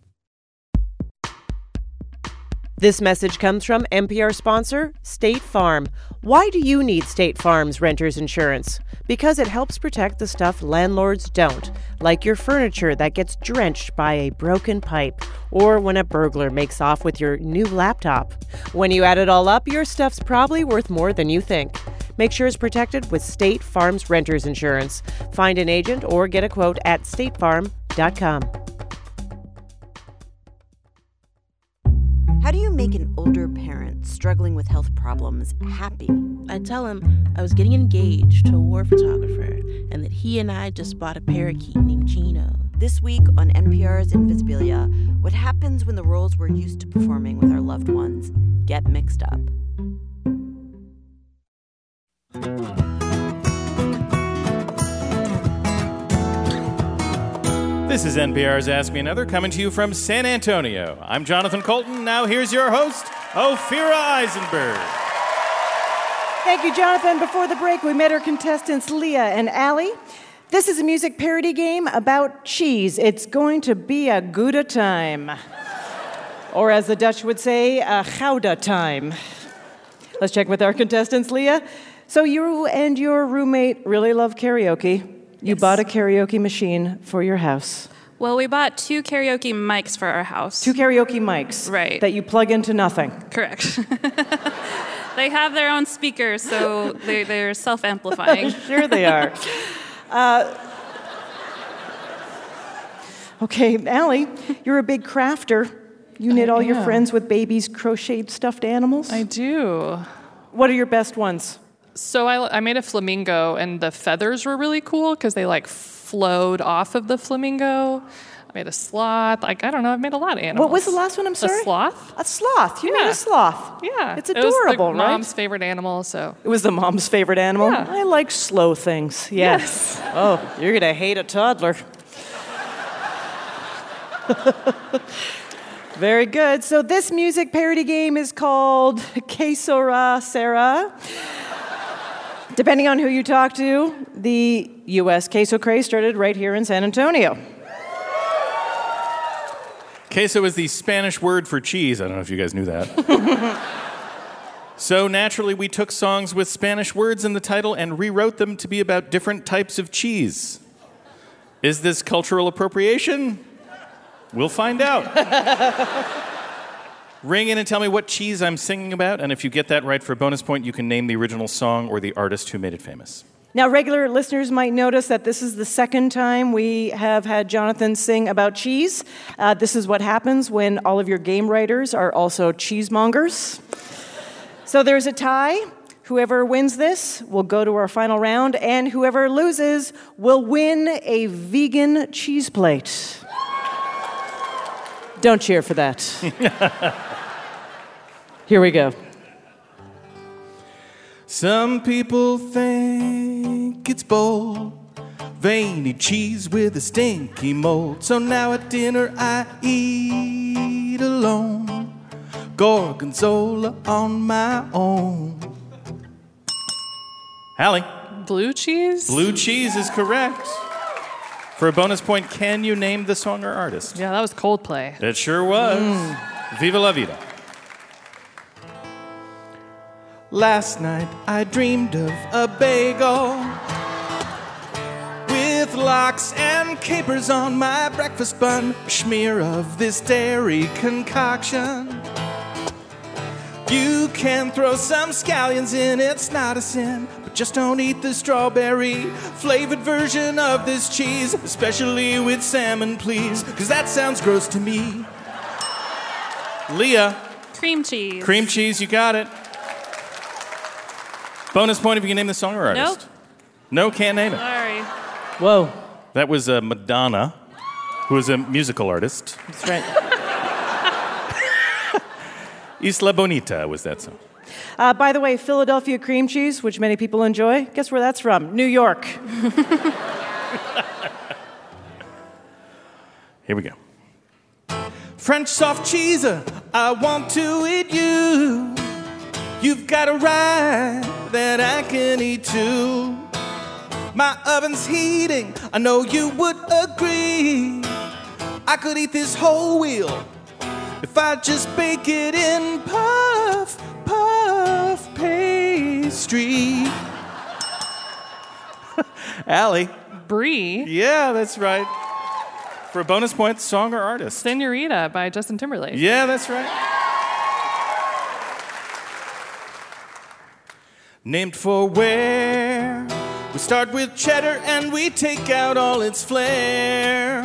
[SPEAKER 2] This message comes from NPR sponsor State Farm. Why do you need State Farm's renter's insurance? Because it helps protect the stuff landlords don't, like your furniture that gets drenched by a broken pipe, or when a burglar makes off with your new laptop. When you add it all up, your stuff's probably worth more than you think. Make sure it's protected with State Farm's renter's insurance. Find an agent or get a quote at statefarm.com.
[SPEAKER 11] How do you make an older parent struggling with health problems happy?
[SPEAKER 12] I tell him I was getting engaged to a war photographer and that he and I just bought a parakeet named Gino.
[SPEAKER 11] This week on NPR's Invisibilia, what happens when the roles we're used to performing with our loved ones get mixed up?
[SPEAKER 1] This is NPR's Ask Me Another coming to you from San Antonio. I'm Jonathan Coulton. Now here's your host, Ophira Eisenberg.
[SPEAKER 2] Thank you, Jonathan. Before the break, we met our contestants, Leah and Allie. This is a music parody game about cheese. It's going to be a Gouda time. Or as the Dutch would say, a Gouda time. Let's check with our contestants, Leah. So you and your roommate really love karaoke. You bought a karaoke machine for your house.
[SPEAKER 8] Well, we bought two karaoke mics for our house.
[SPEAKER 2] Two karaoke mics.
[SPEAKER 8] Right.
[SPEAKER 2] That you plug into nothing.
[SPEAKER 8] Correct. they have their own speakers, so they, they're self amplifying.
[SPEAKER 2] sure they are. Uh, okay, Allie, you're a big crafter. You knit
[SPEAKER 9] I
[SPEAKER 2] all your friends with babies' crocheted stuffed animals?
[SPEAKER 9] I do.
[SPEAKER 2] What are your best ones?
[SPEAKER 9] So I, I made a flamingo, and the feathers were really cool because they like flowed off of the flamingo. I made a sloth. Like I don't know. I've made a lot of animals.
[SPEAKER 2] What was the last one? I'm sorry.
[SPEAKER 9] A sloth.
[SPEAKER 2] A sloth. You made a sloth.
[SPEAKER 9] Yeah.
[SPEAKER 2] It's
[SPEAKER 9] It was the
[SPEAKER 2] adorable, right?
[SPEAKER 9] Mom's favorite animal. So
[SPEAKER 2] It was the mom's favorite animal.
[SPEAKER 9] Yeah.
[SPEAKER 2] I like slow things. Yes. oh, you're gonna hate a toddler. Very good. So this music parody game is called Que Sera Sarah. Depending on who you talk to, the U.S. queso craze started right here in San Antonio.
[SPEAKER 1] Queso is the Spanish word for cheese. I don't know if you guys knew that. so naturally, we took songs with Spanish words in the title and rewrote them to be about different types of cheese. Is this cultural appropriation? We'll find out. Ring in and tell me what cheese I'm singing about, and if you get that right for a bonus point, you can name the original song or the artist who made it famous.
[SPEAKER 2] Now, regular listeners might notice that this is the second time we have had Jonathan sing about cheese. Uh, this is what happens when all of your game writers are also cheesemongers. So there's a tie. Whoever wins this will go to our final round, and whoever loses will win a vegan cheese plate. Don't cheer for that. Here we go.
[SPEAKER 1] Some people think it's bold, veiny cheese with a stinky mold. So now at dinner I eat alone, gorgonzola on my own. Hallie,
[SPEAKER 9] blue cheese.
[SPEAKER 1] blue cheese is correct. For a bonus point, can you name the song or artist?
[SPEAKER 9] Yeah, that was Coldplay.
[SPEAKER 1] It sure was. Mm. Viva la vida. Last night I dreamed of a bagel with lox and capers on my breakfast bun, a smear of this dairy concoction. You can throw some scallions in, it's not a sin, but just don't eat the strawberry flavored version of this cheese, especially with salmon, please, because that sounds gross to me. Leah,
[SPEAKER 8] Cream cheese.
[SPEAKER 1] cream cheese, you got it. Bonus point if you can name the song or artist.
[SPEAKER 8] Nope.
[SPEAKER 1] No, can't name it.
[SPEAKER 8] Sorry.
[SPEAKER 2] Whoa.
[SPEAKER 1] That was uh, Madonna, who is a musical artist.
[SPEAKER 2] That's right.
[SPEAKER 1] Isla Bonita was that song.
[SPEAKER 2] Uh, by the way, Philadelphia cream cheese, which many people enjoy, guess where that's from? New York.
[SPEAKER 1] Here we go. French soft cheese, uh, I want to eat you. You've got a right that I can eat too. My oven's heating, I know you would agree. I could eat this whole wheel if I just bake it in puff, puff pastry. Allie.
[SPEAKER 9] Brie.
[SPEAKER 1] Yeah, that's right. For a bonus point, song or artist?
[SPEAKER 9] Senorita by Justin Timberlake.
[SPEAKER 1] Yeah, that's right. Named for where we start with cheddar and we take out all its flair.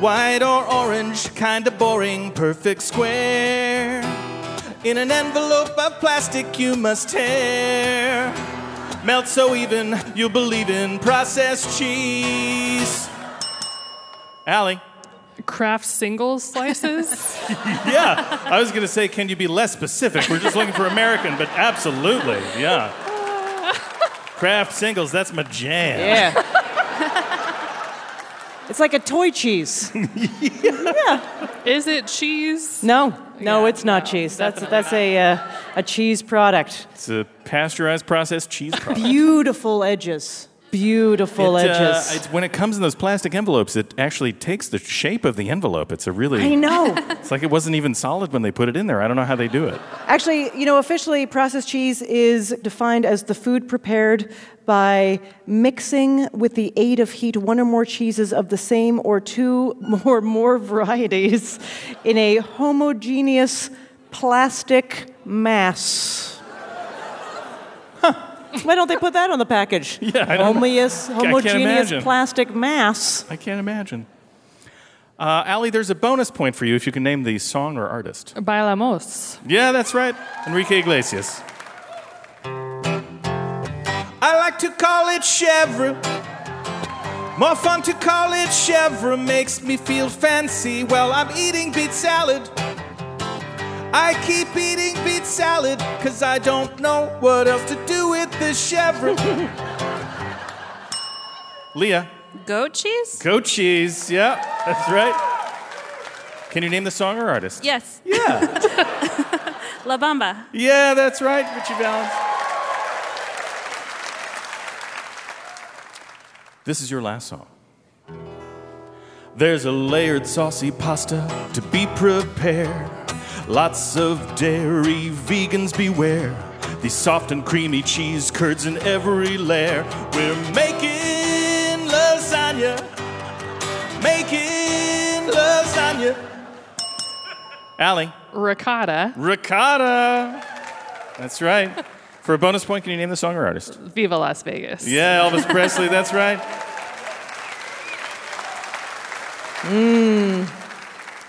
[SPEAKER 1] White or orange, kinda boring, perfect square. In an envelope of plastic you must tear. Melt so even you'll believe in processed cheese. Allie.
[SPEAKER 9] Kraft singles slices.
[SPEAKER 1] yeah, I was going to say, can you be less specific? We're just looking for American, but absolutely, yeah. Kraft singles, that's my jam.
[SPEAKER 2] Yeah. it's like a toy cheese. Yeah.
[SPEAKER 9] Is it cheese?
[SPEAKER 2] No, no, it's not cheese. That's that's a uh, a cheese product.
[SPEAKER 1] It's a pasteurized processed cheese product.
[SPEAKER 2] Beautiful edges. Beautiful
[SPEAKER 1] It, uh,
[SPEAKER 2] edges.
[SPEAKER 1] it's, when it comes in those plastic envelopes, it actually takes the shape of the envelope. It's a really.
[SPEAKER 2] I know.
[SPEAKER 1] It's like it wasn't even solid when they put it in there. I don't know how they do it.
[SPEAKER 2] Actually, you know, officially, processed cheese is defined as the food prepared by mixing with the aid of heat one or more cheeses of the same or two or more varieties in a homogeneous plastic mass. Why don't they put that on the package?
[SPEAKER 1] Yeah, I don't know.
[SPEAKER 2] Homogeneous,
[SPEAKER 1] I imagine.
[SPEAKER 2] plastic mass.
[SPEAKER 1] I can't imagine. Uh, Allie, there's a bonus point for you if you can name the song or artist.
[SPEAKER 9] Bailamos.
[SPEAKER 1] Yeah, that's right. Enrique Iglesias. I like to call it Chevrolet. More fun to call it chevre makes me feel fancy. Well, I'm eating beet salad. I keep eating beet salad because I don't know what else to do with this chevre. Leah.
[SPEAKER 8] Goat cheese?
[SPEAKER 1] Goat cheese. Yeah, that's right. Can you name the song or artist?
[SPEAKER 8] Yes.
[SPEAKER 1] Yeah.
[SPEAKER 8] La Bamba.
[SPEAKER 1] Yeah, that's right, Ritchie Valens. This is your last song. There's a layered saucy pasta to be prepared. Lots of dairy, vegans beware. These soft and creamy cheese curds in every layer. We're making lasagna. Making lasagna. Allie.
[SPEAKER 9] Ricotta.
[SPEAKER 1] Ricotta. That's right. For a bonus point, can you name the song or artist?
[SPEAKER 9] Viva Las Vegas.
[SPEAKER 1] Yeah, Elvis Presley, that's right.
[SPEAKER 2] Mmm.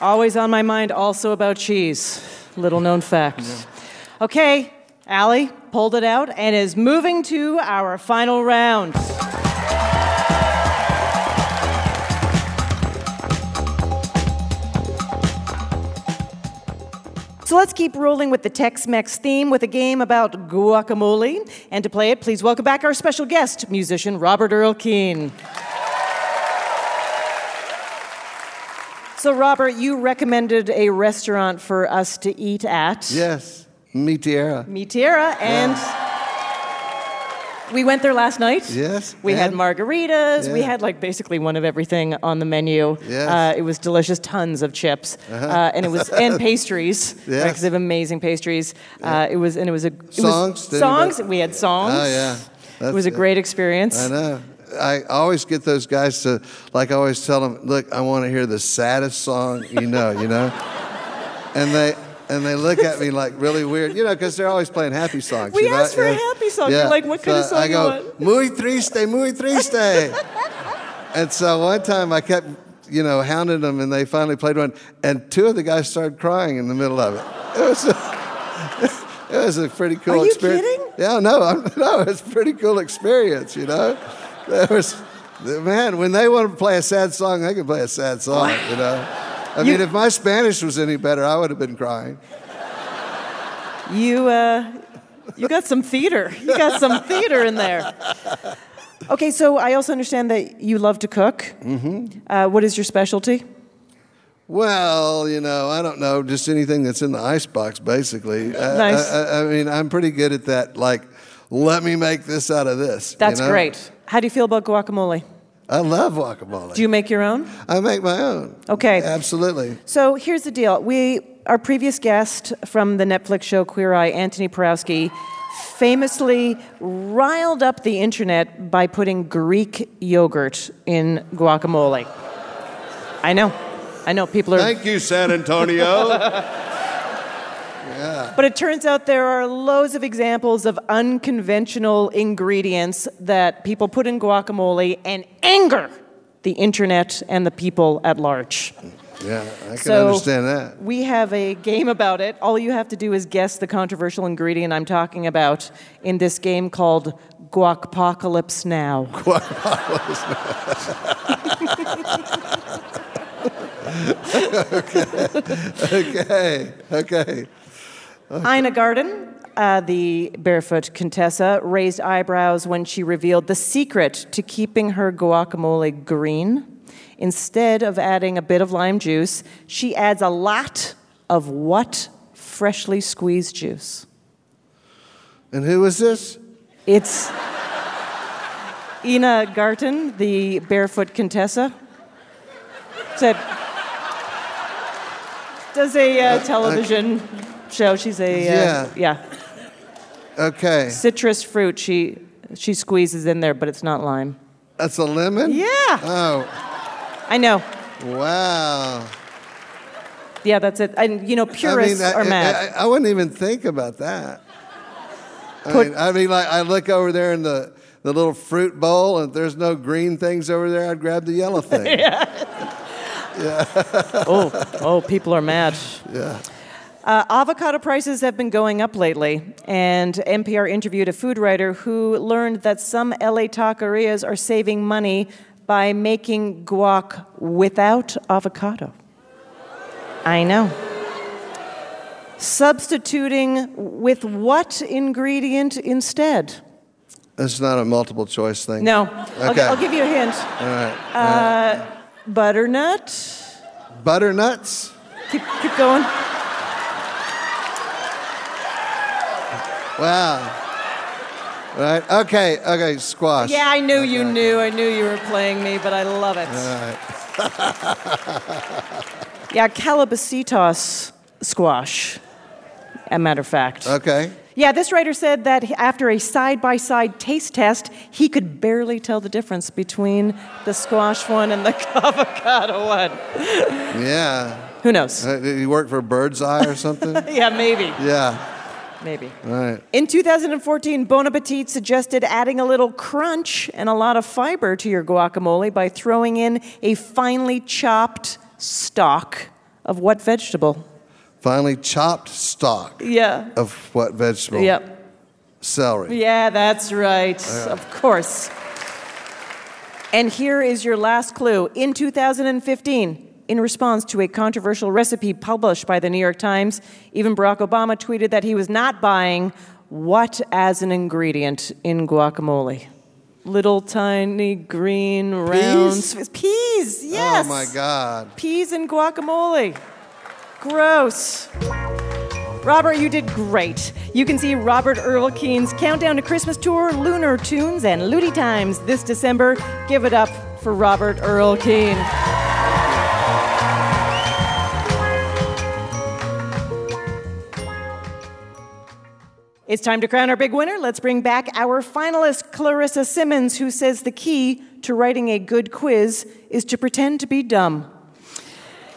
[SPEAKER 2] Always on my mind, also about cheese. Little known fact. Okay, Allie pulled it out and is moving to our final round. So let's keep rolling with the Tex Mex theme with a game about guacamole. And to play it, please welcome back our special guest, musician Robert Earl Keen. So, Robert, you recommended a restaurant for us to eat at.
[SPEAKER 7] Yes, Mi Tierra.
[SPEAKER 2] Mi Tierra, and we went there last night.
[SPEAKER 7] Yes.
[SPEAKER 2] We had margaritas. We had like basically one of everything on the menu.
[SPEAKER 7] Yes.
[SPEAKER 2] Uh, it was delicious, tons of chips,
[SPEAKER 7] Uh-huh.
[SPEAKER 2] uh, and it was and pastries.
[SPEAKER 7] Yes.
[SPEAKER 2] because they have amazing pastries. Uh, it was and it was a it
[SPEAKER 7] Songs?
[SPEAKER 2] Was, songs. We had songs.
[SPEAKER 7] Oh, yeah.
[SPEAKER 2] it was a great experience.
[SPEAKER 7] I know. I always get those guys to, like, I always tell them, look, I want to hear the saddest song you know, you know? And they, and they look at me like really weird, you know, because they're always playing happy songs.
[SPEAKER 2] We
[SPEAKER 7] you know?
[SPEAKER 2] asked for a happy song. You're like, what kind of song
[SPEAKER 7] I
[SPEAKER 2] you
[SPEAKER 7] go,
[SPEAKER 2] want?
[SPEAKER 7] muy triste, muy triste. and so one time I kept, you know, hounding them, and they finally played one, and two of the guys started crying in the middle of it. It was. A, it was a pretty cool
[SPEAKER 2] Are you
[SPEAKER 7] experience.
[SPEAKER 2] kidding?
[SPEAKER 7] Yeah, no, I'm, no, it's a pretty cool experience, you know. There was, man, when they want to play a sad song, they can play a sad song, you know. I
[SPEAKER 2] You-
[SPEAKER 7] mean, if my Spanish was any better, I would have been crying.
[SPEAKER 2] You, uh, you got some theater. You got some theater in there. Okay, so I also understand that you love to cook.
[SPEAKER 7] Mm-hmm.
[SPEAKER 2] Uh, what is your specialty?
[SPEAKER 7] Well, you know, I don't know, just anything that's in the icebox, basically. Uh,
[SPEAKER 2] Nice.
[SPEAKER 7] I, I, I mean, I'm pretty good at that. Like, let me make this out of this. you
[SPEAKER 2] That's
[SPEAKER 7] know?
[SPEAKER 2] great. How do you feel about guacamole?
[SPEAKER 7] I love guacamole.
[SPEAKER 2] Do you make your own?
[SPEAKER 7] I make my own.
[SPEAKER 2] Okay.
[SPEAKER 7] Absolutely.
[SPEAKER 2] So here's the deal. We, our previous guest from the Netflix show Queer Eye, Antoni Porowski, famously riled up the internet by putting Greek yogurt in guacamole. I know. I know people are.
[SPEAKER 7] Thank you, San Antonio.
[SPEAKER 2] But it turns out there are loads of examples of unconventional ingredients that people put in guacamole and anger the internet and the people at large.
[SPEAKER 7] yeah, I can
[SPEAKER 2] So-
[SPEAKER 7] understand that.
[SPEAKER 2] We have a game about it. All you have to do is guess the controversial ingredient I'm talking about in this game called Guacpocalypse Now.
[SPEAKER 7] okay, okay.
[SPEAKER 2] Ina Garten, uh, the barefoot Contessa, raised eyebrows when she revealed the secret to keeping her guacamole green. Instead of adding a bit of lime juice, she adds a lot of what freshly squeezed juice?
[SPEAKER 7] And who is this?
[SPEAKER 2] It's Ina Garten, the barefoot Contessa. Said, does a uh, television show. She's a uh,
[SPEAKER 7] Yeah.
[SPEAKER 2] yeah.
[SPEAKER 7] Okay.
[SPEAKER 2] citrus fruit she she squeezes in there, but it's not lime.
[SPEAKER 7] That's a lemon?
[SPEAKER 2] Yeah.
[SPEAKER 7] Oh,
[SPEAKER 2] I know.
[SPEAKER 7] wow.
[SPEAKER 2] Yeah, that's it. And you know, purists
[SPEAKER 7] I mean, I,
[SPEAKER 2] are mad.
[SPEAKER 7] I, I wouldn't even think about that. I,
[SPEAKER 2] Put-
[SPEAKER 7] mean, I mean, like, I look over there in the, the little fruit bowl, and if there's no green things over there, I'd grab the yellow thing. yeah. yeah.
[SPEAKER 2] oh, oh, people are mad.
[SPEAKER 7] Yeah.
[SPEAKER 2] Uh, avocado prices have been going up lately, and NPR interviewed a food writer who learned that some LA taquerias are saving money by making guac without avocado? I know. Substituting with what ingredient instead?
[SPEAKER 7] It's not a multiple choice thing.
[SPEAKER 2] No. I'll, I'll give you a hint.
[SPEAKER 7] All right.
[SPEAKER 2] Uh, butternut.
[SPEAKER 7] Butternuts?
[SPEAKER 2] Keep, keep going.
[SPEAKER 7] Wow. Right. Okay. Okay. Squash.
[SPEAKER 2] Yeah, I knew you knew. I knew you were playing me, but I love it.
[SPEAKER 7] All right.
[SPEAKER 2] Yeah, Calabasitos squash, a matter of fact.
[SPEAKER 7] Okay.
[SPEAKER 2] Yeah, this writer said that after a side by side taste test, he could barely tell the difference between the squash one and the avocado one.
[SPEAKER 7] Yeah.
[SPEAKER 2] Who knows?
[SPEAKER 7] Uh, Did he work for Bird's Eye or something?
[SPEAKER 2] yeah, maybe.
[SPEAKER 7] yeah.
[SPEAKER 2] Maybe.
[SPEAKER 7] All right.
[SPEAKER 2] In 2014, Bon Appetit suggested adding a little crunch and a lot of fiber to your guacamole by throwing in a finely chopped stalk of what vegetable?
[SPEAKER 7] Finally, chopped stalk
[SPEAKER 2] Yeah.
[SPEAKER 7] of what vegetable?
[SPEAKER 2] Yep.
[SPEAKER 7] Celery.
[SPEAKER 2] Yeah, that's right.
[SPEAKER 7] Yeah.
[SPEAKER 2] Of course. And here is your last clue. In 2015, in response to a controversial recipe published by the New York Times, even Barack Obama tweeted that he was not buying what as an ingredient in guacamole? Little tiny green round
[SPEAKER 7] Peas?
[SPEAKER 2] peas. Oh yes.
[SPEAKER 7] Oh my God.
[SPEAKER 2] Peas and guacamole. Gross. Robert, you did great. You can see Robert Earl Keen's Countdown to Christmas Tour, Lunar Tunes, and Ludi Times this December. Give it up for Robert Earl Keen. It's time to crown our big winner. Let's bring back our finalist, Clarissa Simmons, who says the key to writing a good quiz is to pretend to be dumb.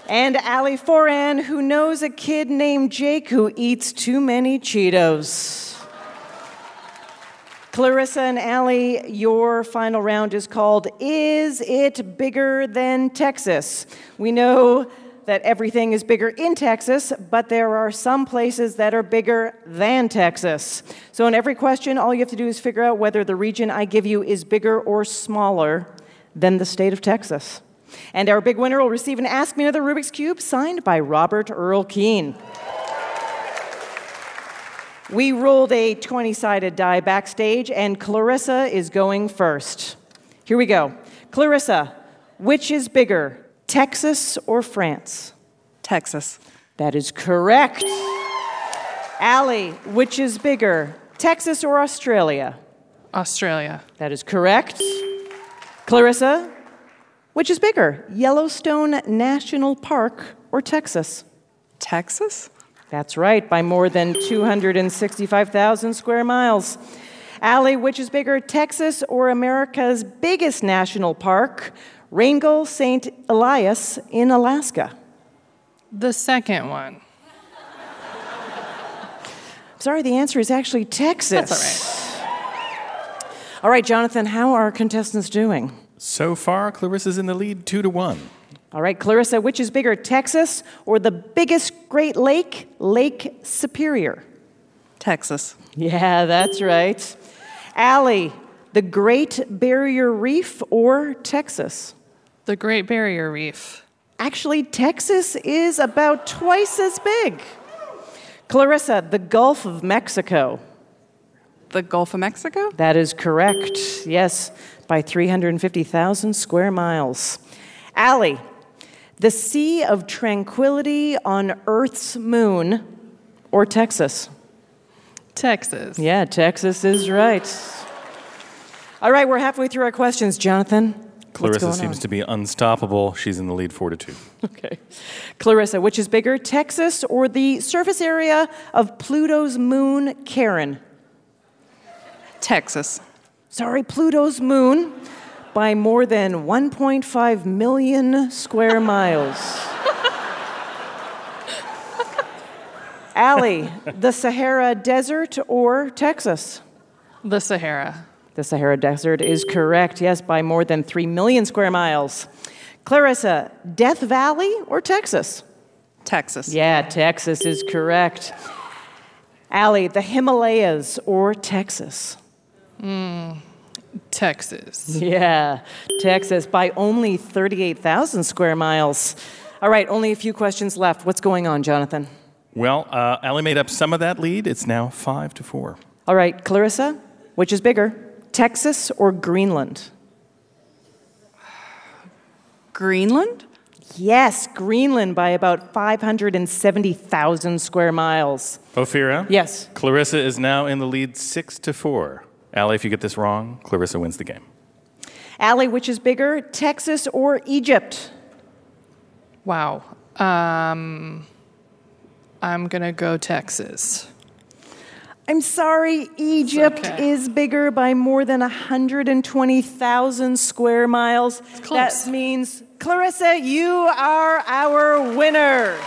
[SPEAKER 2] And Ali Foran, who knows a kid named Jake who eats too many Cheetos. Clarissa and Allie, your final round is called Is It Bigger Than Texas? We know that everything is bigger in Texas, but there are some places that are bigger than Texas. So, in every question, all you have to do is figure out whether the region I give you is bigger or smaller than the state of Texas. And our big winner will receive an Ask Me Another Rubik's Cube signed by Robert Earl Keen. We rolled a 20 sided die backstage, and Clarissa is going first. Here we go. Clarissa, which is bigger, Texas or France?
[SPEAKER 4] Texas.
[SPEAKER 2] That is correct. Allie, which is bigger, Texas or Australia?
[SPEAKER 9] Australia.
[SPEAKER 2] That is correct. Clarissa, which is bigger, Yellowstone National Park or Texas?
[SPEAKER 4] Texas?
[SPEAKER 2] That's right, by more than 265,000 square miles. Allie, which is bigger, Texas or America's biggest national park, Wrangell St. Elias in Alaska?
[SPEAKER 9] The second one.
[SPEAKER 2] Sorry, the answer is actually Texas.
[SPEAKER 9] That's all
[SPEAKER 2] right. All right, Jonathan, how are our contestants doing?
[SPEAKER 1] So far, Clarissa's in the lead two to one.
[SPEAKER 2] All right, Clarissa, which is bigger, Texas or the biggest Great Lake, Lake Superior?
[SPEAKER 4] Texas.
[SPEAKER 2] Yeah, that's right. Allie, the Great Barrier Reef or Texas?
[SPEAKER 9] The Great Barrier Reef.
[SPEAKER 2] Actually, Texas is about twice as big. Clarissa, the Gulf of Mexico.
[SPEAKER 4] The Gulf of Mexico?
[SPEAKER 2] That is correct. Yes, by 350,000 square miles. Allie, the Sea of Tranquility on Earth's moon or Texas?
[SPEAKER 9] Texas.
[SPEAKER 2] Yeah, Texas is right. All right, we're halfway through our questions. Jonathan, what's
[SPEAKER 1] Clarissa seems
[SPEAKER 2] on?
[SPEAKER 1] to be unstoppable. She's in the lead four to two.
[SPEAKER 2] Okay. Clarissa, which is bigger, Texas or the surface area of Pluto's moon, Charon?
[SPEAKER 4] Texas.
[SPEAKER 2] Sorry, Pluto's moon by more than 1.5 million square miles. Allie, the Sahara Desert or Texas?
[SPEAKER 9] The Sahara.
[SPEAKER 2] The Sahara Desert is correct, yes, by more than 3 million square miles. Clarissa, Death Valley or Texas?
[SPEAKER 4] Texas.
[SPEAKER 2] Yeah, Texas is correct. Allie, the Himalayas or Texas?
[SPEAKER 9] Mm. Texas.
[SPEAKER 2] Yeah, Texas by only 38,000 square miles. All right, only a few questions left. What's going on, Jonathan?
[SPEAKER 1] Well, uh, Allie made up some of that lead. It's now five to four.
[SPEAKER 2] All right, Clarissa, which is bigger, Texas or Greenland?
[SPEAKER 4] Greenland?
[SPEAKER 2] Yes, Greenland by about 570,000 square miles.
[SPEAKER 1] Ophira?
[SPEAKER 2] Yes.
[SPEAKER 1] Clarissa is now in the lead six to four. Allie, if you get this wrong, Clarissa wins the game.
[SPEAKER 2] Allie, which is bigger, Texas or Egypt?
[SPEAKER 9] Wow. Um, I'm going to go Texas.
[SPEAKER 2] I'm sorry, Egypt
[SPEAKER 9] okay.
[SPEAKER 2] is bigger by more than 120,000 square miles. That means, Clarissa, you are our winner.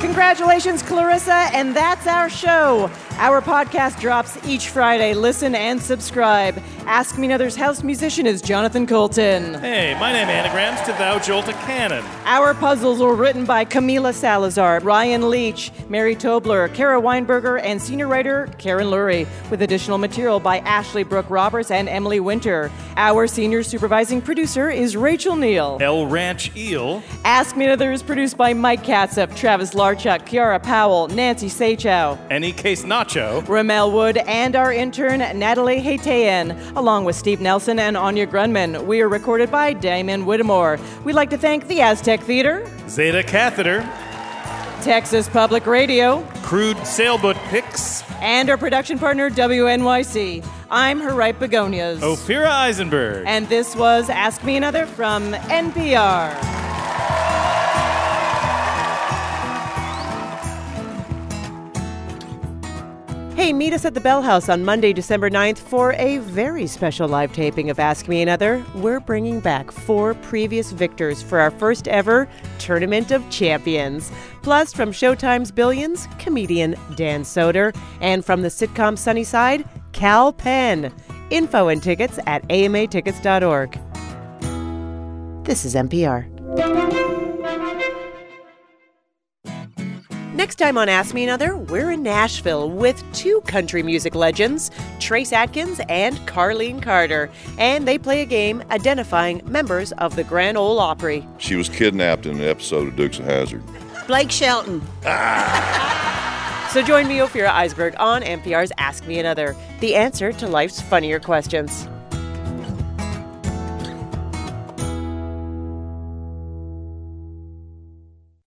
[SPEAKER 2] Congratulations, Clarissa, and that's our show. Our podcast drops each Friday. Listen and subscribe. Ask Me Another's house musician is Jonathan Coulton.
[SPEAKER 1] Hey, my name anagrams to Thou Jolt a Cannon.
[SPEAKER 2] Our puzzles were written by Camila Salazar, Ryan Leach, Mary Tobler, Kara Weinberger, and senior writer Karen Lurie, with additional material by Ashley Brooke Roberts and Emily Winter. Our senior supervising producer is Rachel Neel.
[SPEAKER 1] El Ranch Eel.
[SPEAKER 2] Ask Me Another is produced by Mike Katzif, Travis Larchuk, Kiara Powell, Nancy Saechao,
[SPEAKER 1] Any case Nacho.
[SPEAKER 2] Rommel Wood, and our intern Natalie Hatean, along with Steve Nelson and Anya Grundmann. We are recorded by Damon Whittemore. We'd like to thank the Aztec Theater,
[SPEAKER 1] Zeta Catheter.
[SPEAKER 2] Texas Public Radio,
[SPEAKER 1] Crude Sailboat Picks.
[SPEAKER 2] and our production partner WNYC. I'm Harriet Begonias.
[SPEAKER 1] Ophira Eisenberg.
[SPEAKER 2] And this was Ask Me Another from NPR. Hey, meet us at the Bell House on Monday, December 9th for a very special live taping of Ask Me Another. We're bringing back four previous victors for our first ever Tournament of Champions. Plus, from Showtime's Billions, comedian Dan Soder, and from the sitcom Sunnyside, Kal Penn. Info and tickets at amatickets.org. This is NPR. Next time on Ask Me Another, we're in Nashville with two country music legends, Trace Atkins and Carlene Carter. And they play a game identifying members of the Grand Ole Opry.
[SPEAKER 13] She was kidnapped in an episode of Dukes of Hazzard.
[SPEAKER 2] Blake Shelton. so join me, Ophira Eisenberg, on NPR's Ask Me Another, the answer to life's funnier questions.